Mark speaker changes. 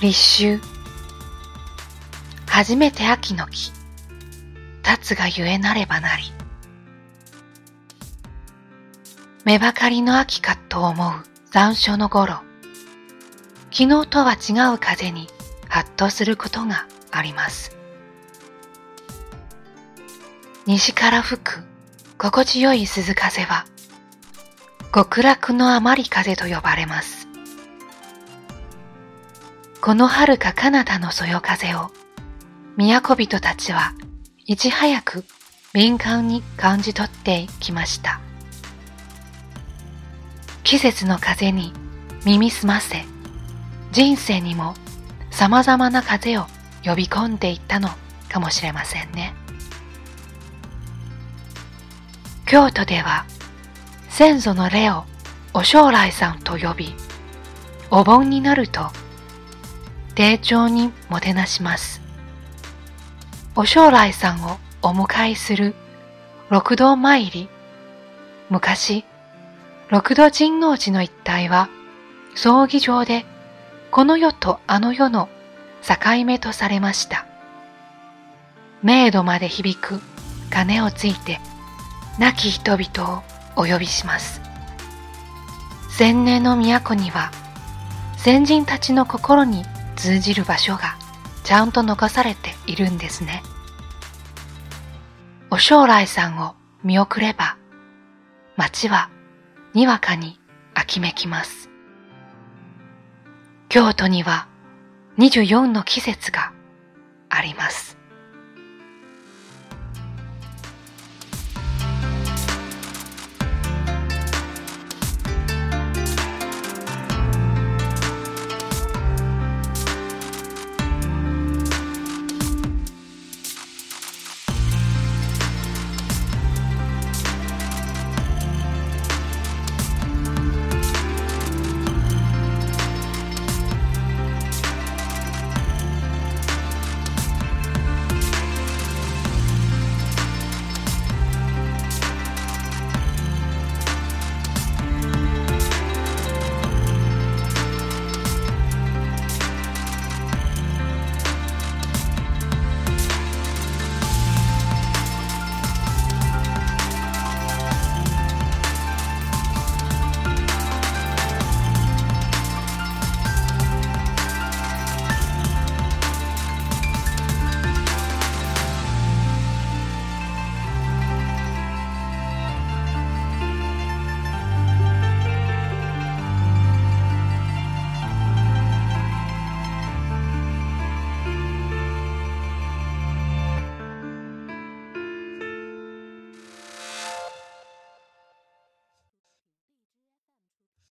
Speaker 1: 立秋。初めて秋の木。立つがゆえなればなり。目ばかりの秋かと思う残暑の頃。昨日とは違う風にハッとすることがあります。西から吹く心地よい鈴風は極楽の余り風と呼ばれます。この遥か彼方のそよ風を都人たちはいち早く敏感に感じ取ってきました。季節の風に耳すませ、人生にも様々な風を呼び込んでいったのかもしれませんね。京都では先祖の霊をお将来さんと呼び、お盆になると丁重にもてなします。お将来さんをお迎えする六道参り。昔、六道神王寺の一帯は葬儀場でこの世とあの世の境目とされました。明度まで響く鐘をついて亡き人々をお呼びします。千年の都には先人たちの心に通じる場所がちゃんと残されているんですね。お将来さんを見送れば、街はにわかに秋めきます。京都には24の季節があります。